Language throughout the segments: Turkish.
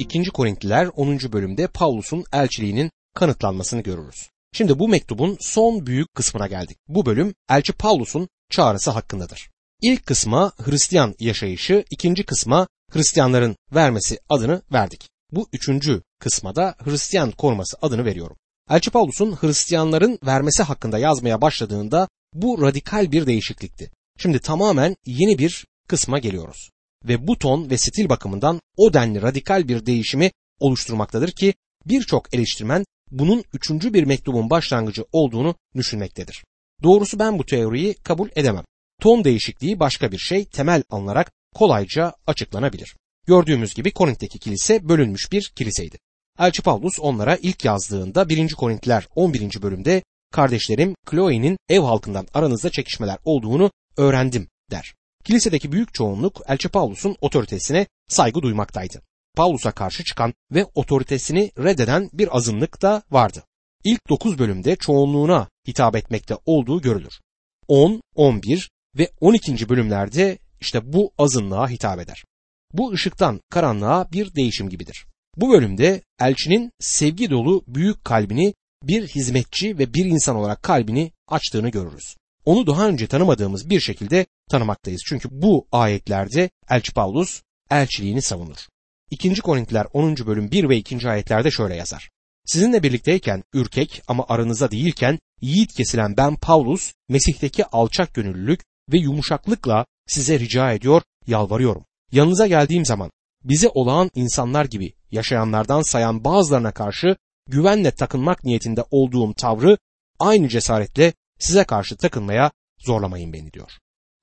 2. Korintliler 10. bölümde Pavlus'un elçiliğinin kanıtlanmasını görürüz. Şimdi bu mektubun son büyük kısmına geldik. Bu bölüm elçi Pavlus'un çağrısı hakkındadır. İlk kısma Hristiyan yaşayışı, ikinci kısma Hristiyanların vermesi adını verdik. Bu üçüncü kısma Hristiyan koruması adını veriyorum. Elçi Pavlus'un Hristiyanların vermesi hakkında yazmaya başladığında bu radikal bir değişiklikti. Şimdi tamamen yeni bir kısma geliyoruz. Ve bu ton ve stil bakımından o denli radikal bir değişimi oluşturmaktadır ki birçok eleştirmen bunun üçüncü bir mektubun başlangıcı olduğunu düşünmektedir. Doğrusu ben bu teoriyi kabul edemem. Ton değişikliği başka bir şey temel alınarak kolayca açıklanabilir. Gördüğümüz gibi Korint'teki kilise bölünmüş bir kiliseydi. Elçi Pavlus onlara ilk yazdığında 1. Korintliler 11. bölümde kardeşlerim Chloe'nin ev halkından aranızda çekişmeler olduğunu öğrendim der. Kilisedeki büyük çoğunluk Elçi Pavlus'un otoritesine saygı duymaktaydı. Pavlus'a karşı çıkan ve otoritesini reddeden bir azınlık da vardı. İlk 9 bölümde çoğunluğuna hitap etmekte olduğu görülür. 10, 11 ve 12. bölümlerde işte bu azınlığa hitap eder. Bu ışıktan karanlığa bir değişim gibidir. Bu bölümde elçinin sevgi dolu büyük kalbini bir hizmetçi ve bir insan olarak kalbini açtığını görürüz. Onu daha önce tanımadığımız bir şekilde tanımaktayız. Çünkü bu ayetlerde Elçi Paulus elçiliğini savunur. 2. Korintiler 10. bölüm 1 ve 2. ayetlerde şöyle yazar. Sizinle birlikteyken ürkek ama aranızda değilken yiğit kesilen ben Paulus, Mesih'teki alçak gönüllülük ve yumuşaklıkla size rica ediyor, yalvarıyorum. Yanınıza geldiğim zaman bize olağan insanlar gibi yaşayanlardan sayan bazılarına karşı güvenle takınmak niyetinde olduğum tavrı aynı cesaretle size karşı takınmaya zorlamayın beni diyor.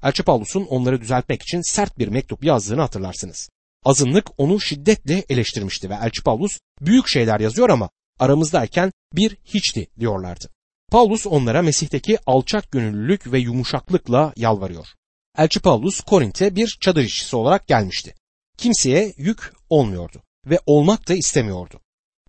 Elçi Paulus'un onları düzeltmek için sert bir mektup yazdığını hatırlarsınız. Azınlık onu şiddetle eleştirmişti ve Elçi Paulus büyük şeyler yazıyor ama aramızdayken bir hiçti diyorlardı. Paulus onlara Mesih'teki alçak gönüllülük ve yumuşaklıkla yalvarıyor. Elçi Paulus Korint'e bir çadır işçisi olarak gelmişti. Kimseye yük olmuyordu ve olmak da istemiyordu.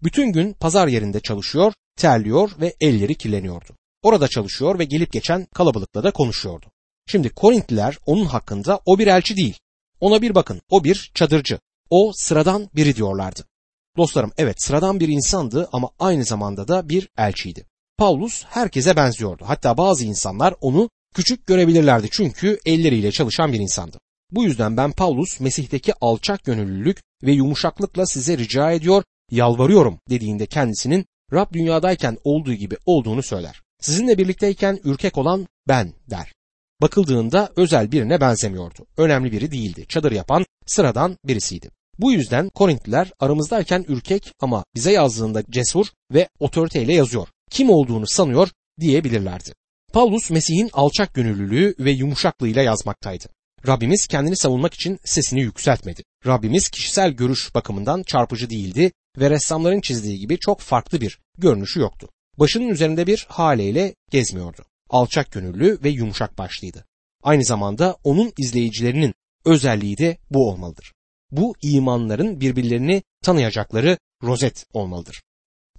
Bütün gün pazar yerinde çalışıyor, terliyor ve elleri kirleniyordu. Orada çalışıyor ve gelip geçen kalabalıkla da konuşuyordu. Şimdi Korintliler onun hakkında o bir elçi değil. Ona bir bakın o bir çadırcı. O sıradan biri diyorlardı. Dostlarım evet sıradan bir insandı ama aynı zamanda da bir elçiydi. Paulus herkese benziyordu. Hatta bazı insanlar onu küçük görebilirlerdi çünkü elleriyle çalışan bir insandı. Bu yüzden ben Paulus Mesih'teki alçak gönüllülük ve yumuşaklıkla size rica ediyor, yalvarıyorum dediğinde kendisinin Rab dünyadayken olduğu gibi olduğunu söyler. Sizinle birlikteyken ürkek olan ben der. Bakıldığında özel birine benzemiyordu. Önemli biri değildi. Çadır yapan sıradan birisiydi. Bu yüzden Korintliler aramızdayken ürkek ama bize yazdığında cesur ve otoriteyle yazıyor. Kim olduğunu sanıyor diyebilirlerdi. Paulus Mesih'in alçak gönüllülüğü ve yumuşaklığıyla yazmaktaydı. Rabbimiz kendini savunmak için sesini yükseltmedi. Rabbimiz kişisel görüş bakımından çarpıcı değildi ve ressamların çizdiği gibi çok farklı bir görünüşü yoktu. Başının üzerinde bir haleyle gezmiyordu. Alçak gönüllü ve yumuşak başlıydı. Aynı zamanda onun izleyicilerinin özelliği de bu olmalıdır. Bu imanların birbirlerini tanıyacakları rozet olmalıdır.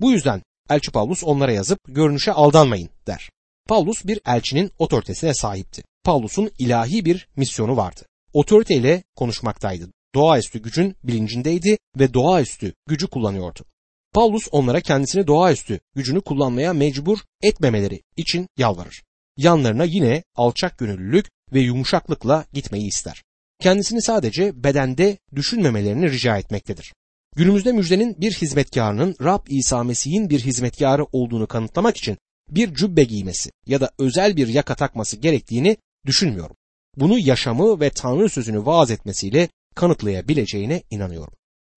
Bu yüzden Elçi Paulus onlara yazıp görünüşe aldanmayın der. Paulus bir elçinin otoritesine sahipti. Paulus'un ilahi bir misyonu vardı. Otoriteyle konuşmaktaydı. Doğaüstü gücün bilincindeydi ve doğaüstü gücü kullanıyordu. Paulus onlara kendisini doğaüstü gücünü kullanmaya mecbur etmemeleri için yalvarır. Yanlarına yine alçak gönüllülük ve yumuşaklıkla gitmeyi ister. Kendisini sadece bedende düşünmemelerini rica etmektedir. Günümüzde müjdenin bir hizmetkarının Rab İsa Mesih'in bir hizmetkarı olduğunu kanıtlamak için bir cübbe giymesi ya da özel bir yaka takması gerektiğini düşünmüyorum. Bunu yaşamı ve Tanrı sözünü vaaz etmesiyle kanıtlayabileceğine inanıyorum.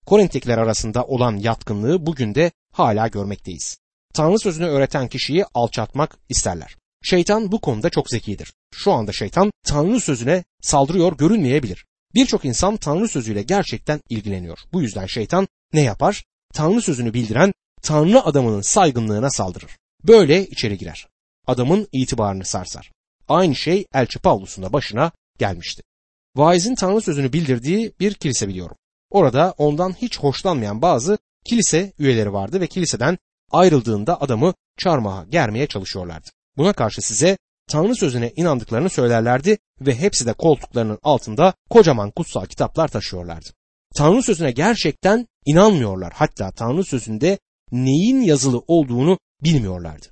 Korintlikler arasında olan yatkınlığı bugün de hala görmekteyiz. Tanrı sözünü öğreten kişiyi alçatmak isterler. Şeytan bu konuda çok zekidir. Şu anda şeytan Tanrı sözüne saldırıyor görünmeyebilir. Birçok insan Tanrı sözüyle gerçekten ilgileniyor. Bu yüzden şeytan ne yapar? Tanrı sözünü bildiren Tanrı adamının saygınlığına saldırır. Böyle içeri girer. Adamın itibarını sarsar. Aynı şey Elçi Pavlus'un da başına gelmişti. Vaizin Tanrı sözünü bildirdiği bir kilise biliyorum. Orada ondan hiç hoşlanmayan bazı kilise üyeleri vardı ve kiliseden ayrıldığında adamı çarmıha germeye çalışıyorlardı. Buna karşı size Tanrı sözüne inandıklarını söylerlerdi ve hepsi de koltuklarının altında kocaman kutsal kitaplar taşıyorlardı. Tanrı sözüne gerçekten inanmıyorlar. Hatta Tanrı sözünde neyin yazılı olduğunu bilmiyorlardı.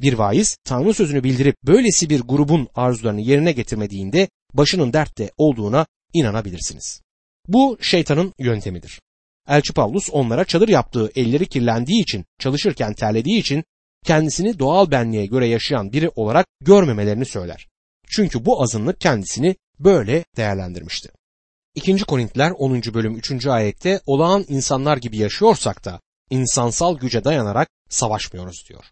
Bir vaiz Tanrı sözünü bildirip böylesi bir grubun arzularını yerine getirmediğinde başının dertte olduğuna inanabilirsiniz. Bu şeytanın yöntemidir. Elçi Pavlus onlara çadır yaptığı elleri kirlendiği için, çalışırken terlediği için kendisini doğal benliğe göre yaşayan biri olarak görmemelerini söyler. Çünkü bu azınlık kendisini böyle değerlendirmişti. 2. Korintiler 10. bölüm 3. ayette olağan insanlar gibi yaşıyorsak da insansal güce dayanarak savaşmıyoruz diyor.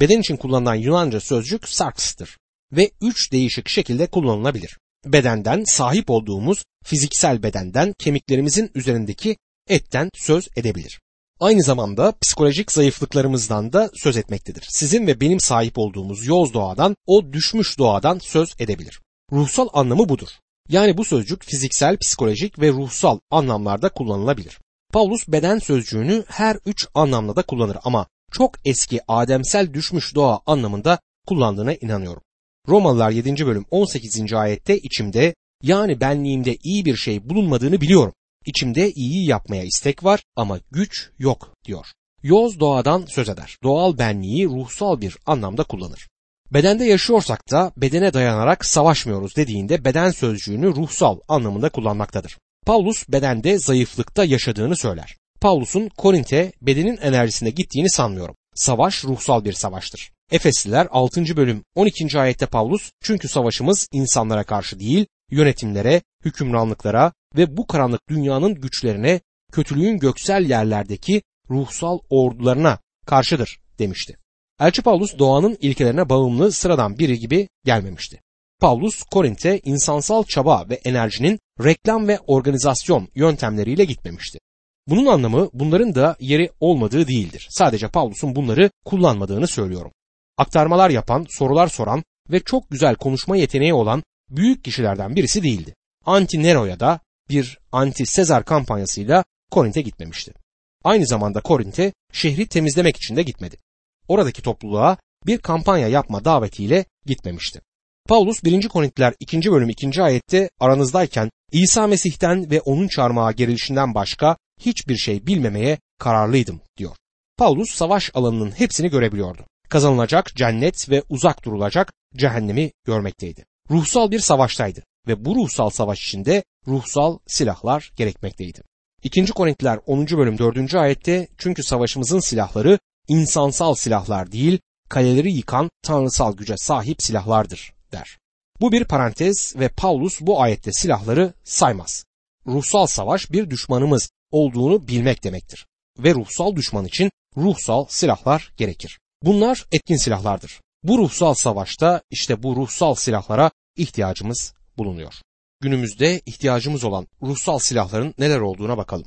Beden için kullanılan Yunanca sözcük sarks'tır ve üç değişik şekilde kullanılabilir. Bedenden sahip olduğumuz fiziksel bedenden kemiklerimizin üzerindeki etten söz edebilir. Aynı zamanda psikolojik zayıflıklarımızdan da söz etmektedir. Sizin ve benim sahip olduğumuz yoz doğadan, o düşmüş doğadan söz edebilir. Ruhsal anlamı budur. Yani bu sözcük fiziksel, psikolojik ve ruhsal anlamlarda kullanılabilir. Paulus beden sözcüğünü her üç anlamda da kullanır ama çok eski ademsel düşmüş doğa anlamında kullandığına inanıyorum. Romalılar 7. bölüm 18. ayette içimde yani benliğimde iyi bir şey bulunmadığını biliyorum. İçimde iyi yapmaya istek var ama güç yok diyor. Yoz doğadan söz eder. Doğal benliği ruhsal bir anlamda kullanır. Bedende yaşıyorsak da bedene dayanarak savaşmıyoruz dediğinde beden sözcüğünü ruhsal anlamında kullanmaktadır. Paulus bedende zayıflıkta yaşadığını söyler. Paulus'un Korint'e bedenin enerjisine gittiğini sanmıyorum. Savaş ruhsal bir savaştır. Efesliler 6. bölüm 12. ayette Paulus çünkü savaşımız insanlara karşı değil yönetimlere, hükümranlıklara ve bu karanlık dünyanın güçlerine, kötülüğün göksel yerlerdeki ruhsal ordularına karşıdır demişti. Elçi Paulus doğanın ilkelerine bağımlı sıradan biri gibi gelmemişti. Paulus Korint'e insansal çaba ve enerjinin reklam ve organizasyon yöntemleriyle gitmemişti. Bunun anlamı bunların da yeri olmadığı değildir. Sadece Paulus'un bunları kullanmadığını söylüyorum. Aktarmalar yapan, sorular soran ve çok güzel konuşma yeteneği olan büyük kişilerden birisi değildi. Anti Nero'ya da bir anti Sezar kampanyasıyla Korint'e gitmemişti. Aynı zamanda Korint'e şehri temizlemek için de gitmedi. Oradaki topluluğa bir kampanya yapma davetiyle gitmemişti. Paulus 1. Korintiler 2. bölüm 2. ayette aranızdayken İsa Mesih'ten ve onun çarmıha gerilişinden başka hiçbir şey bilmemeye kararlıydım diyor. Paulus savaş alanının hepsini görebiliyordu. Kazanılacak cennet ve uzak durulacak cehennemi görmekteydi. Ruhsal bir savaştaydı ve bu ruhsal savaş içinde ruhsal silahlar gerekmekteydi. 2. Korintiler 10. bölüm 4. ayette çünkü savaşımızın silahları insansal silahlar değil, kaleleri yıkan tanrısal güce sahip silahlardır der. Bu bir parantez ve Paulus bu ayette silahları saymaz. Ruhsal savaş bir düşmanımız olduğunu bilmek demektir. Ve ruhsal düşman için ruhsal silahlar gerekir. Bunlar etkin silahlardır. Bu ruhsal savaşta işte bu ruhsal silahlara ihtiyacımız bulunuyor. Günümüzde ihtiyacımız olan ruhsal silahların neler olduğuna bakalım.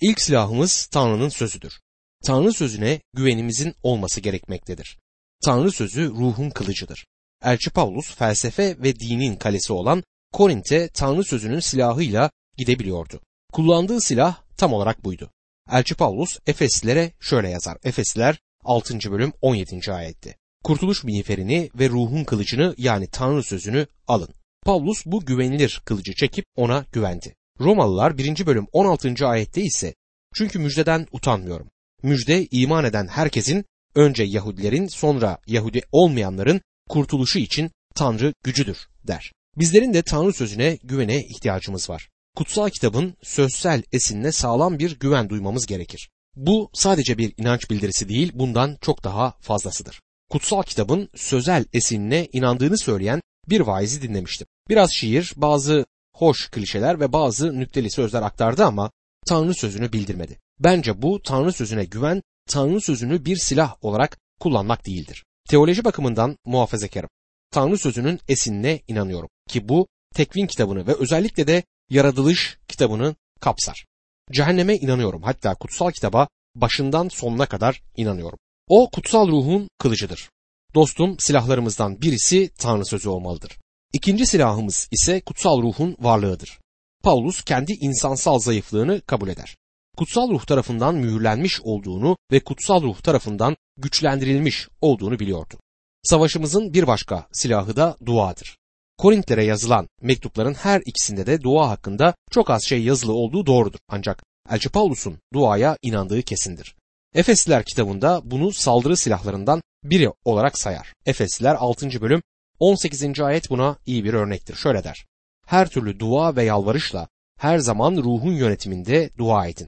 İlk silahımız Tanrı'nın sözüdür. Tanrı sözüne güvenimizin olması gerekmektedir. Tanrı sözü ruhun kılıcıdır. Elçi Paulus felsefe ve dinin kalesi olan Korint'e Tanrı sözünün silahıyla gidebiliyordu. Kullandığı silah tam olarak buydu. Elçi Paulus Efeslilere şöyle yazar. Efesliler 6. bölüm 17. ayette. Kurtuluş miğferini ve ruhun kılıcını yani Tanrı sözünü alın. Paulus bu güvenilir kılıcı çekip ona güvendi. Romalılar 1. bölüm 16. ayette ise çünkü müjdeden utanmıyorum. Müjde iman eden herkesin önce Yahudilerin sonra Yahudi olmayanların kurtuluşu için Tanrı gücüdür der. Bizlerin de Tanrı sözüne güvene ihtiyacımız var. Kutsal kitabın sözsel esinine sağlam bir güven duymamız gerekir. Bu sadece bir inanç bildirisi değil, bundan çok daha fazlasıdır. Kutsal kitabın sözel esinine inandığını söyleyen bir vaizi dinlemiştim. Biraz şiir, bazı hoş klişeler ve bazı nükteli sözler aktardı ama Tanrı sözünü bildirmedi. Bence bu Tanrı sözüne güven, Tanrı sözünü bir silah olarak kullanmak değildir. Teoloji bakımından muhafazakarım. Tanrı sözünün esinine inanıyorum ki bu tekvin kitabını ve özellikle de yaratılış kitabını kapsar. Cehenneme inanıyorum hatta kutsal kitaba başından sonuna kadar inanıyorum. O kutsal ruhun kılıcıdır. Dostum silahlarımızdan birisi Tanrı sözü olmalıdır. İkinci silahımız ise kutsal ruhun varlığıdır. Paulus kendi insansal zayıflığını kabul eder. Kutsal ruh tarafından mühürlenmiş olduğunu ve kutsal ruh tarafından güçlendirilmiş olduğunu biliyordu. Savaşımızın bir başka silahı da duadır. Korintlere yazılan mektupların her ikisinde de dua hakkında çok az şey yazılı olduğu doğrudur. Ancak Elçi Paulus'un duaya inandığı kesindir. Efesliler kitabında bunu saldırı silahlarından biri olarak sayar. Efesliler 6. bölüm 18. ayet buna iyi bir örnektir. Şöyle der. Her türlü dua ve yalvarışla her zaman ruhun yönetiminde dua edin.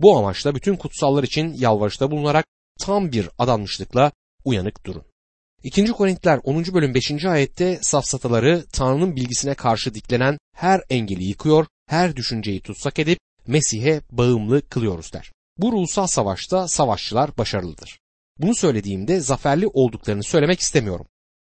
Bu amaçla bütün kutsallar için yalvarışta bulunarak tam bir adanmışlıkla uyanık durun. 2. Korintiler 10. bölüm 5. ayette safsataları Tanrı'nın bilgisine karşı diklenen her engeli yıkıyor, her düşünceyi tutsak edip Mesih'e bağımlı kılıyoruz der. Bu ruhsal savaşta savaşçılar başarılıdır. Bunu söylediğimde zaferli olduklarını söylemek istemiyorum.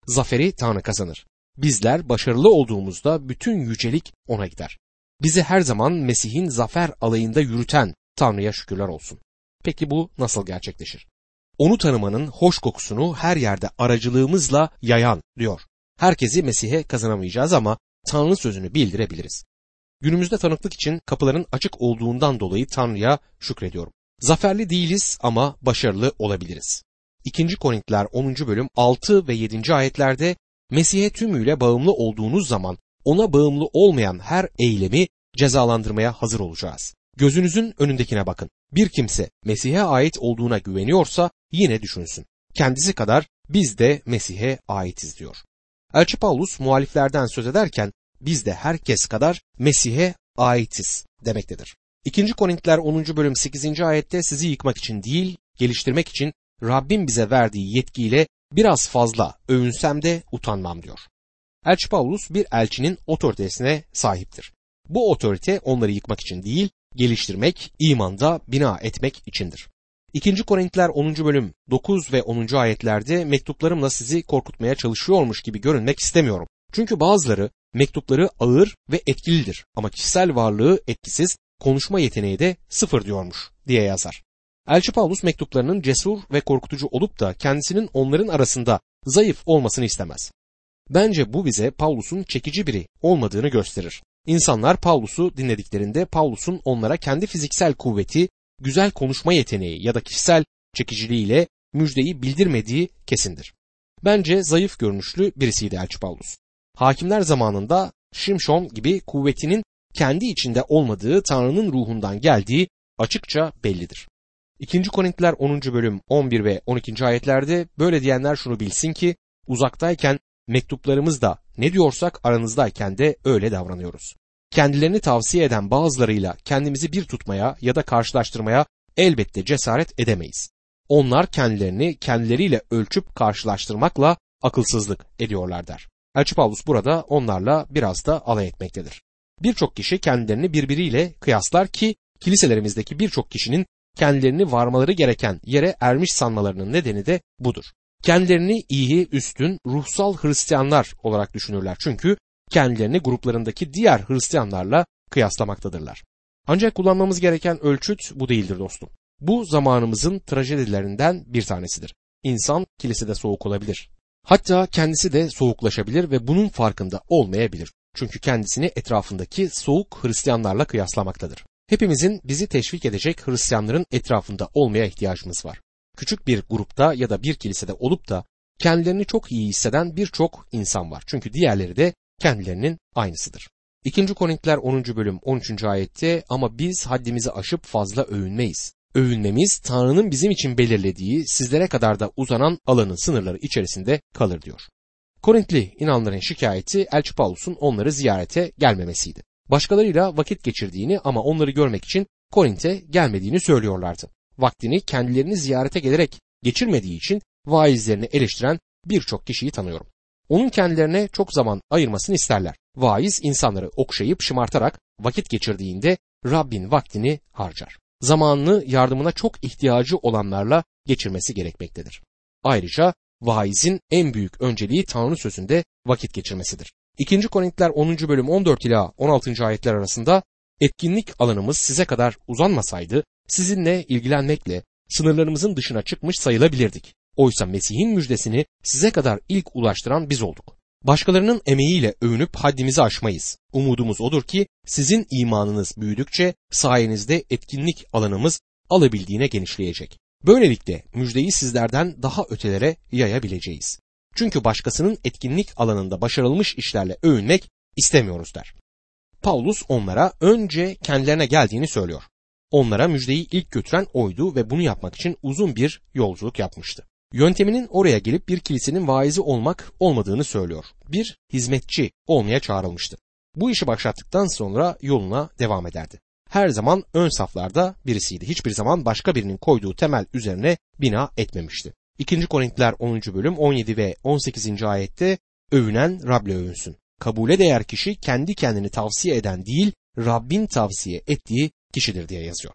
Zaferi Tanrı kazanır. Bizler başarılı olduğumuzda bütün yücelik ona gider. Bizi her zaman Mesih'in zafer alayında yürüten Tanrı'ya şükürler olsun. Peki bu nasıl gerçekleşir? Onu tanımanın hoş kokusunu her yerde aracılığımızla yayan diyor. Herkesi Mesih'e kazanamayacağız ama Tanrı sözünü bildirebiliriz. Günümüzde tanıklık için kapıların açık olduğundan dolayı Tanrı'ya şükrediyorum. Zaferli değiliz ama başarılı olabiliriz. 2. Korintiler 10. bölüm 6 ve 7. ayetlerde Mesih'e tümüyle bağımlı olduğunuz zaman ona bağımlı olmayan her eylemi cezalandırmaya hazır olacağız. Gözünüzün önündekine bakın. Bir kimse Mesih'e ait olduğuna güveniyorsa yine düşünsün. Kendisi kadar biz de Mesih'e aitiz diyor. Elçi Paulus muhaliflerden söz ederken biz de herkes kadar Mesih'e aitiz demektedir. 2. Korintiler 10. bölüm 8. ayette sizi yıkmak için değil, geliştirmek için Rabbim bize verdiği yetkiyle biraz fazla övünsem de utanmam diyor. Elçi Paulus bir elçinin otoritesine sahiptir. Bu otorite onları yıkmak için değil, geliştirmek, imanda bina etmek içindir. 2. Korintiler 10. bölüm 9 ve 10. ayetlerde mektuplarımla sizi korkutmaya çalışıyormuş gibi görünmek istemiyorum. Çünkü bazıları mektupları ağır ve etkilidir ama kişisel varlığı etkisiz, konuşma yeteneği de sıfır diyormuş diye yazar. Elçi Paulus mektuplarının cesur ve korkutucu olup da kendisinin onların arasında zayıf olmasını istemez. Bence bu bize Paulus'un çekici biri olmadığını gösterir. İnsanlar Paulus'u dinlediklerinde Paulus'un onlara kendi fiziksel kuvveti, güzel konuşma yeteneği ya da kişisel çekiciliğiyle müjdeyi bildirmediği kesindir. Bence zayıf görünüşlü birisiydi Elçi Paulus. Hakimler zamanında Şimşon gibi kuvvetinin kendi içinde olmadığı Tanrı'nın ruhundan geldiği açıkça bellidir. 2. Korintiler 10. bölüm 11 ve 12. ayetlerde böyle diyenler şunu bilsin ki uzaktayken mektuplarımızda ne diyorsak aranızdayken de öyle davranıyoruz. Kendilerini tavsiye eden bazılarıyla kendimizi bir tutmaya ya da karşılaştırmaya elbette cesaret edemeyiz. Onlar kendilerini kendileriyle ölçüp karşılaştırmakla akılsızlık ediyorlar der. Elçi Paulus burada onlarla biraz da alay etmektedir. Birçok kişi kendilerini birbiriyle kıyaslar ki kiliselerimizdeki birçok kişinin kendilerini varmaları gereken yere ermiş sanmalarının nedeni de budur. Kendilerini iyi, üstün, ruhsal Hristiyanlar olarak düşünürler. Çünkü kendilerini gruplarındaki diğer Hristiyanlarla kıyaslamaktadırlar. Ancak kullanmamız gereken ölçüt bu değildir dostum. Bu zamanımızın trajedilerinden bir tanesidir. İnsan kilisede soğuk olabilir. Hatta kendisi de soğuklaşabilir ve bunun farkında olmayabilir. Çünkü kendisini etrafındaki soğuk Hristiyanlarla kıyaslamaktadır. Hepimizin bizi teşvik edecek Hristiyanların etrafında olmaya ihtiyacımız var. Küçük bir grupta ya da bir kilisede olup da kendilerini çok iyi hisseden birçok insan var. Çünkü diğerleri de kendilerinin aynısıdır. 2. Korintiler 10. bölüm 13. ayette ama biz haddimizi aşıp fazla övünmeyiz. Övünmemiz Tanrı'nın bizim için belirlediği sizlere kadar da uzanan alanın sınırları içerisinde kalır diyor. Korintli inanların şikayeti Elçi Paulus'un onları ziyarete gelmemesiydi. Başkalarıyla vakit geçirdiğini ama onları görmek için Korint'e gelmediğini söylüyorlardı. Vaktini kendilerini ziyarete gelerek geçirmediği için vaizlerini eleştiren birçok kişiyi tanıyorum. Onun kendilerine çok zaman ayırmasını isterler. Vaiz insanları okşayıp şımartarak vakit geçirdiğinde Rabbin vaktini harcar. Zamanını yardımına çok ihtiyacı olanlarla geçirmesi gerekmektedir. Ayrıca vaizin en büyük önceliği Tanrı sözünde vakit geçirmesidir. 2. Korintiler 10. bölüm 14 ila 16. ayetler arasında etkinlik alanımız size kadar uzanmasaydı sizinle ilgilenmekle sınırlarımızın dışına çıkmış sayılabilirdik. Oysa Mesih'in müjdesini size kadar ilk ulaştıran biz olduk. Başkalarının emeğiyle övünüp haddimizi aşmayız. Umudumuz odur ki sizin imanınız büyüdükçe sayenizde etkinlik alanımız alabildiğine genişleyecek. Böylelikle müjdeyi sizlerden daha ötelere yayabileceğiz. Çünkü başkasının etkinlik alanında başarılmış işlerle övünmek istemiyoruz der. Paulus onlara önce kendilerine geldiğini söylüyor. Onlara müjdeyi ilk götüren oydu ve bunu yapmak için uzun bir yolculuk yapmıştı. Yönteminin oraya gelip bir kilisenin vaizi olmak olmadığını söylüyor. Bir hizmetçi olmaya çağrılmıştı. Bu işi başlattıktan sonra yoluna devam ederdi. Her zaman ön saflarda birisiydi. Hiçbir zaman başka birinin koyduğu temel üzerine bina etmemişti. 2. Korintiler 10. bölüm 17 ve 18. ayette övünen Rab'le övünsün. Kabule değer kişi kendi kendini tavsiye eden değil, Rabbin tavsiye ettiği kişidir diye yazıyor.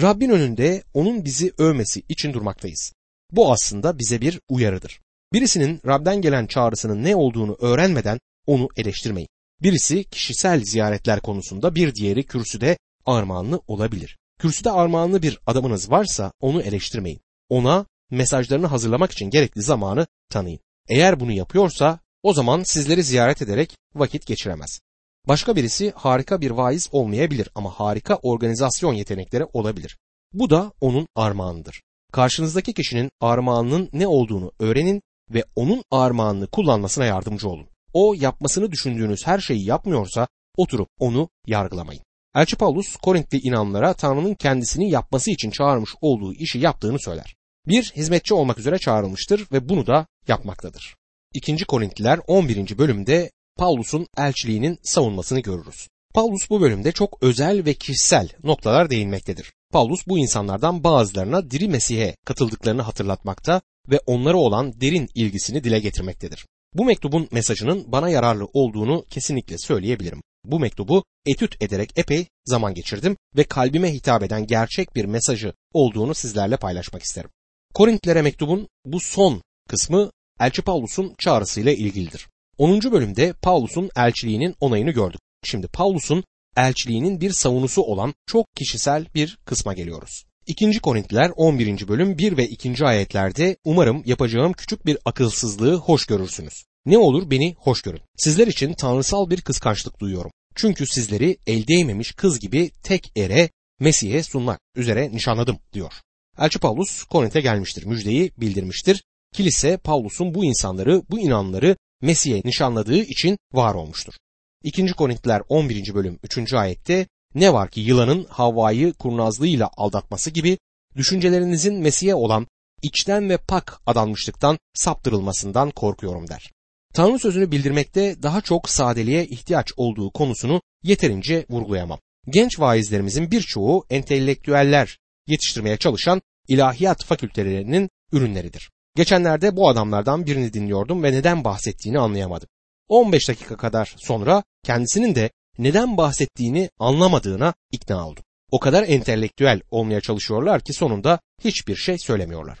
Rabbin önünde onun bizi övmesi için durmaktayız. Bu aslında bize bir uyarıdır. Birisinin Rab'den gelen çağrısının ne olduğunu öğrenmeden onu eleştirmeyin. Birisi kişisel ziyaretler konusunda bir diğeri kürsüde armağanlı olabilir. Kürsüde armağanlı bir adamınız varsa onu eleştirmeyin. Ona mesajlarını hazırlamak için gerekli zamanı tanıyın. Eğer bunu yapıyorsa o zaman sizleri ziyaret ederek vakit geçiremez. Başka birisi harika bir vaiz olmayabilir ama harika organizasyon yetenekleri olabilir. Bu da onun armağanıdır. Karşınızdaki kişinin armağanının ne olduğunu öğrenin ve onun armağanını kullanmasına yardımcı olun. O yapmasını düşündüğünüz her şeyi yapmıyorsa oturup onu yargılamayın. Elçi Paulus Korintli inanlara Tanrı'nın kendisini yapması için çağırmış olduğu işi yaptığını söyler. Bir hizmetçi olmak üzere çağrılmıştır ve bunu da yapmaktadır. 2. Korintliler 11. bölümde Paulus'un elçiliğinin savunmasını görürüz. Paulus bu bölümde çok özel ve kişisel noktalar değinmektedir. Paulus bu insanlardan bazılarına diri Mesih'e katıldıklarını hatırlatmakta ve onlara olan derin ilgisini dile getirmektedir. Bu mektubun mesajının bana yararlı olduğunu kesinlikle söyleyebilirim. Bu mektubu etüt ederek epey zaman geçirdim ve kalbime hitap eden gerçek bir mesajı olduğunu sizlerle paylaşmak isterim. Korintlere mektubun bu son kısmı Elçi Paulus'un çağrısıyla ilgilidir. 10. bölümde Paulus'un elçiliğinin onayını gördük. Şimdi Paulus'un elçiliğinin bir savunusu olan çok kişisel bir kısma geliyoruz. 2. Korintliler 11. bölüm 1 ve 2. ayetlerde umarım yapacağım küçük bir akılsızlığı hoş görürsünüz. Ne olur beni hoş görün. Sizler için tanrısal bir kıskançlık duyuyorum. Çünkü sizleri el değmemiş kız gibi tek ere Mesih'e sunmak üzere nişanladım diyor. Elçi Paulus Korint'e gelmiştir, müjdeyi bildirmiştir. Kilise Paulus'un bu insanları, bu inanları Mesih'e nişanladığı için var olmuştur. 2. Korintiler 11. bölüm 3. ayette ne var ki yılanın Havva'yı kurnazlığıyla aldatması gibi düşüncelerinizin Mesih'e olan içten ve pak adanmışlıktan saptırılmasından korkuyorum der. Tanrı sözünü bildirmekte daha çok sadeliğe ihtiyaç olduğu konusunu yeterince vurgulayamam. Genç vaizlerimizin birçoğu entelektüeller yetiştirmeye çalışan ilahiyat fakültelerinin ürünleridir. Geçenlerde bu adamlardan birini dinliyordum ve neden bahsettiğini anlayamadım. 15 dakika kadar sonra kendisinin de neden bahsettiğini anlamadığına ikna oldum. O kadar entelektüel olmaya çalışıyorlar ki sonunda hiçbir şey söylemiyorlar.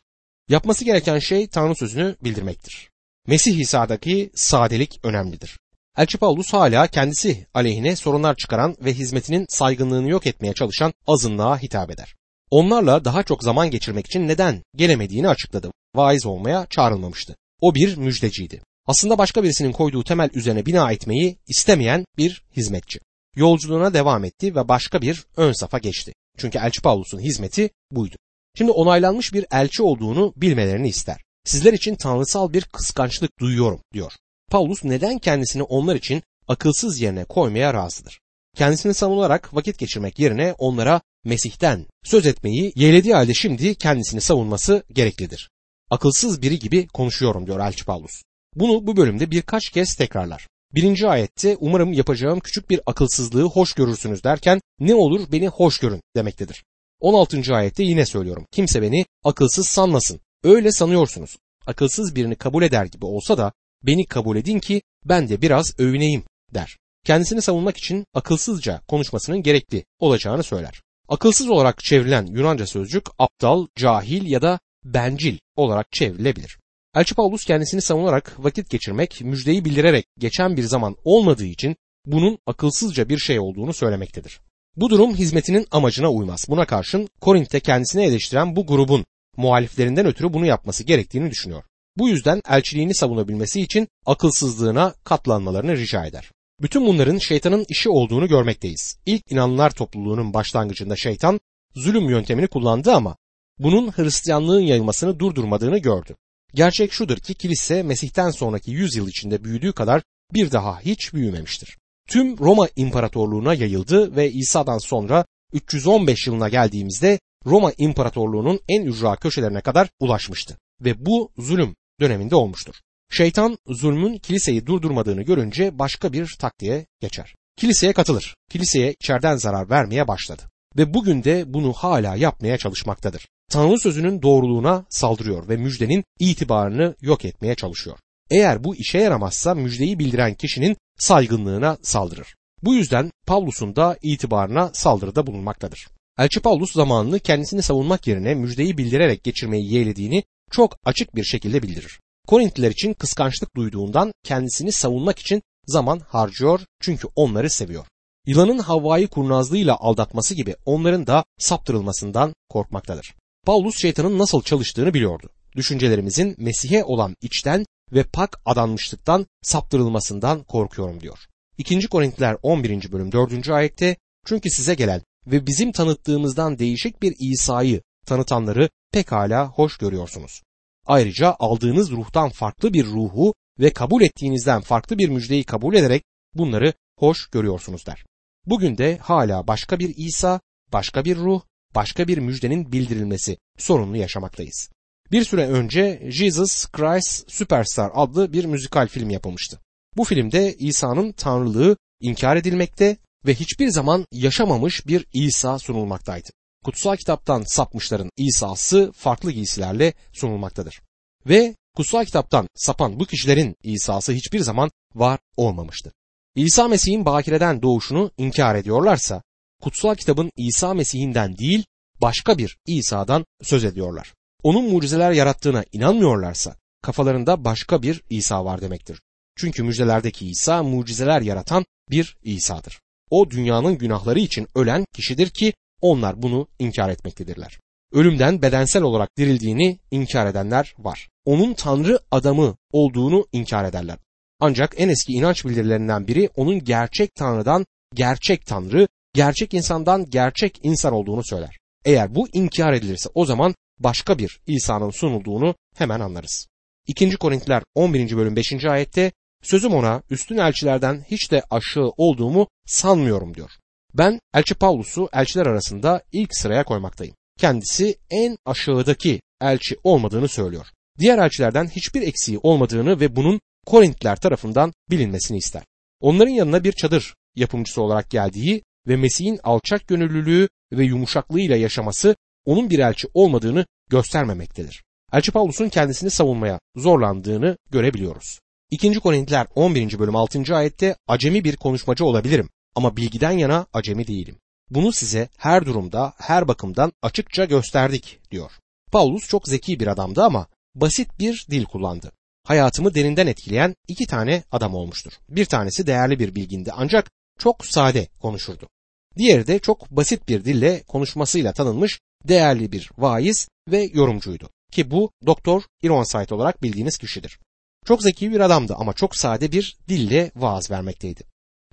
Yapması gereken şey Tanrı sözünü bildirmektir. Mesih İsa'daki sadelik önemlidir. Elçi Paulus hala kendisi aleyhine sorunlar çıkaran ve hizmetinin saygınlığını yok etmeye çalışan azınlığa hitap eder. Onlarla daha çok zaman geçirmek için neden gelemediğini açıkladı. Vaiz olmaya çağrılmamıştı. O bir müjdeciydi. Aslında başka birisinin koyduğu temel üzerine bina etmeyi istemeyen bir hizmetçi. Yolculuğuna devam etti ve başka bir ön safa geçti. Çünkü Elçi Paulus'un hizmeti buydu. Şimdi onaylanmış bir elçi olduğunu bilmelerini ister. Sizler için tanrısal bir kıskançlık duyuyorum diyor. Paulus neden kendisini onlar için akılsız yerine koymaya razıdır? Kendisini savunarak vakit geçirmek yerine onlara Mesih'ten söz etmeyi yeğlediği halde şimdi kendisini savunması gereklidir. Akılsız biri gibi konuşuyorum diyor Elçi Paulus. Bunu bu bölümde birkaç kez tekrarlar. Birinci ayette umarım yapacağım küçük bir akılsızlığı hoş görürsünüz derken ne olur beni hoş görün demektedir. 16. ayette yine söylüyorum. Kimse beni akılsız sanmasın. Öyle sanıyorsunuz. Akılsız birini kabul eder gibi olsa da beni kabul edin ki ben de biraz övüneyim der. Kendisini savunmak için akılsızca konuşmasının gerekli olacağını söyler. Akılsız olarak çevrilen Yunanca sözcük aptal, cahil ya da bencil olarak çevrilebilir. Elçi Paulus kendisini savunarak vakit geçirmek, müjdeyi bildirerek geçen bir zaman olmadığı için bunun akılsızca bir şey olduğunu söylemektedir. Bu durum hizmetinin amacına uymaz. Buna karşın Korint'te kendisini eleştiren bu grubun muhaliflerinden ötürü bunu yapması gerektiğini düşünüyor. Bu yüzden elçiliğini savunabilmesi için akılsızlığına katlanmalarını rica eder. Bütün bunların şeytanın işi olduğunu görmekteyiz. İlk inanlılar topluluğunun başlangıcında şeytan zulüm yöntemini kullandı ama bunun Hristiyanlığın yayılmasını durdurmadığını gördü. Gerçek şudur ki kilise Mesih'ten sonraki yüzyıl içinde büyüdüğü kadar bir daha hiç büyümemiştir. Tüm Roma İmparatorluğuna yayıldı ve İsa'dan sonra 315 yılına geldiğimizde Roma İmparatorluğu'nun en ücra köşelerine kadar ulaşmıştı ve bu zulüm döneminde olmuştur. Şeytan zulmün kiliseyi durdurmadığını görünce başka bir taktiğe geçer. Kiliseye katılır. Kiliseye içeriden zarar vermeye başladı. Ve bugün de bunu hala yapmaya çalışmaktadır. Tanrı sözünün doğruluğuna saldırıyor ve müjdenin itibarını yok etmeye çalışıyor. Eğer bu işe yaramazsa müjdeyi bildiren kişinin saygınlığına saldırır. Bu yüzden Pavlus'un da itibarına saldırıda bulunmaktadır. Elçi Pavlus zamanını kendisini savunmak yerine müjdeyi bildirerek geçirmeyi yeğlediğini çok açık bir şekilde bildirir. Korintliler için kıskançlık duyduğundan kendisini savunmak için zaman harcıyor çünkü onları seviyor. Yılanın Havva'yı kurnazlığıyla aldatması gibi onların da saptırılmasından korkmaktadır. Paulus şeytanın nasıl çalıştığını biliyordu. Düşüncelerimizin Mesih'e olan içten ve pak adanmışlıktan saptırılmasından korkuyorum diyor. 2. Korintiler 11. bölüm 4. ayette çünkü size gelen ve bizim tanıttığımızdan değişik bir İsa'yı tanıtanları pekala hoş görüyorsunuz. Ayrıca aldığınız ruhtan farklı bir ruhu ve kabul ettiğinizden farklı bir müjdeyi kabul ederek bunları hoş görüyorsunuz der. Bugün de hala başka bir İsa, başka bir ruh, başka bir müjdenin bildirilmesi sorununu yaşamaktayız. Bir süre önce Jesus Christ Superstar adlı bir müzikal film yapılmıştı. Bu filmde İsa'nın tanrılığı inkar edilmekte ve hiçbir zaman yaşamamış bir İsa sunulmaktaydı. Kutsal kitaptan sapmışların İsa'sı farklı giysilerle sunulmaktadır. Ve kutsal kitaptan sapan bu kişilerin İsa'sı hiçbir zaman var olmamıştı. İsa Mesih'in bakireden doğuşunu inkar ediyorlarsa, kutsal kitabın İsa Mesih'inden değil, başka bir İsa'dan söz ediyorlar. Onun mucizeler yarattığına inanmıyorlarsa, kafalarında başka bir İsa var demektir. Çünkü müjdelerdeki İsa mucizeler yaratan bir İsa'dır. O dünyanın günahları için ölen kişidir ki onlar bunu inkar etmektedirler. Ölümden bedensel olarak dirildiğini inkar edenler var. Onun Tanrı adamı olduğunu inkar ederler. Ancak en eski inanç bildirilerinden biri onun gerçek Tanrı'dan gerçek Tanrı, gerçek insandan gerçek insan olduğunu söyler. Eğer bu inkar edilirse o zaman başka bir İsa'nın sunulduğunu hemen anlarız. 2. Korintiler 11. bölüm 5. ayette sözüm ona üstün elçilerden hiç de aşağı olduğumu sanmıyorum diyor. Ben elçi Pavlus'u elçiler arasında ilk sıraya koymaktayım. Kendisi en aşağıdaki elçi olmadığını söylüyor. Diğer elçilerden hiçbir eksiği olmadığını ve bunun Korintliler tarafından bilinmesini ister. Onların yanına bir çadır yapımcısı olarak geldiği ve Mesih'in alçak gönüllülüğü ve yumuşaklığıyla yaşaması onun bir elçi olmadığını göstermemektedir. Elçi Pavlus'un kendisini savunmaya zorlandığını görebiliyoruz. 2. Korintliler 11. bölüm 6. ayette acemi bir konuşmacı olabilirim ama bilgiden yana acemi değilim. Bunu size her durumda, her bakımdan açıkça gösterdik diyor. Paulus çok zeki bir adamdı ama basit bir dil kullandı. Hayatımı derinden etkileyen iki tane adam olmuştur. Bir tanesi değerli bir bilgindi ancak çok sade konuşurdu. Diğeri de çok basit bir dille konuşmasıyla tanınmış değerli bir vaiz ve yorumcuydu. Ki bu Doktor Ironside olarak bildiğiniz kişidir. Çok zeki bir adamdı ama çok sade bir dille vaaz vermekteydi.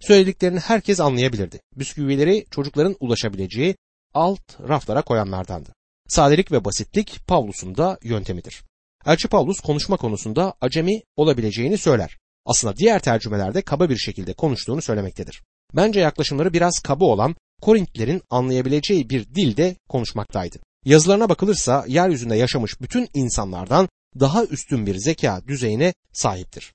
Söylediklerini herkes anlayabilirdi. Bisküvileri çocukların ulaşabileceği alt raflara koyanlardandı. Sadelik ve basitlik Pavlus'un da yöntemidir. Elçi Pavlus konuşma konusunda acemi olabileceğini söyler. Aslında diğer tercümelerde kaba bir şekilde konuştuğunu söylemektedir. Bence yaklaşımları biraz kaba olan Korintlilerin anlayabileceği bir dilde konuşmaktaydı. Yazılarına bakılırsa yeryüzünde yaşamış bütün insanlardan daha üstün bir zeka düzeyine sahiptir.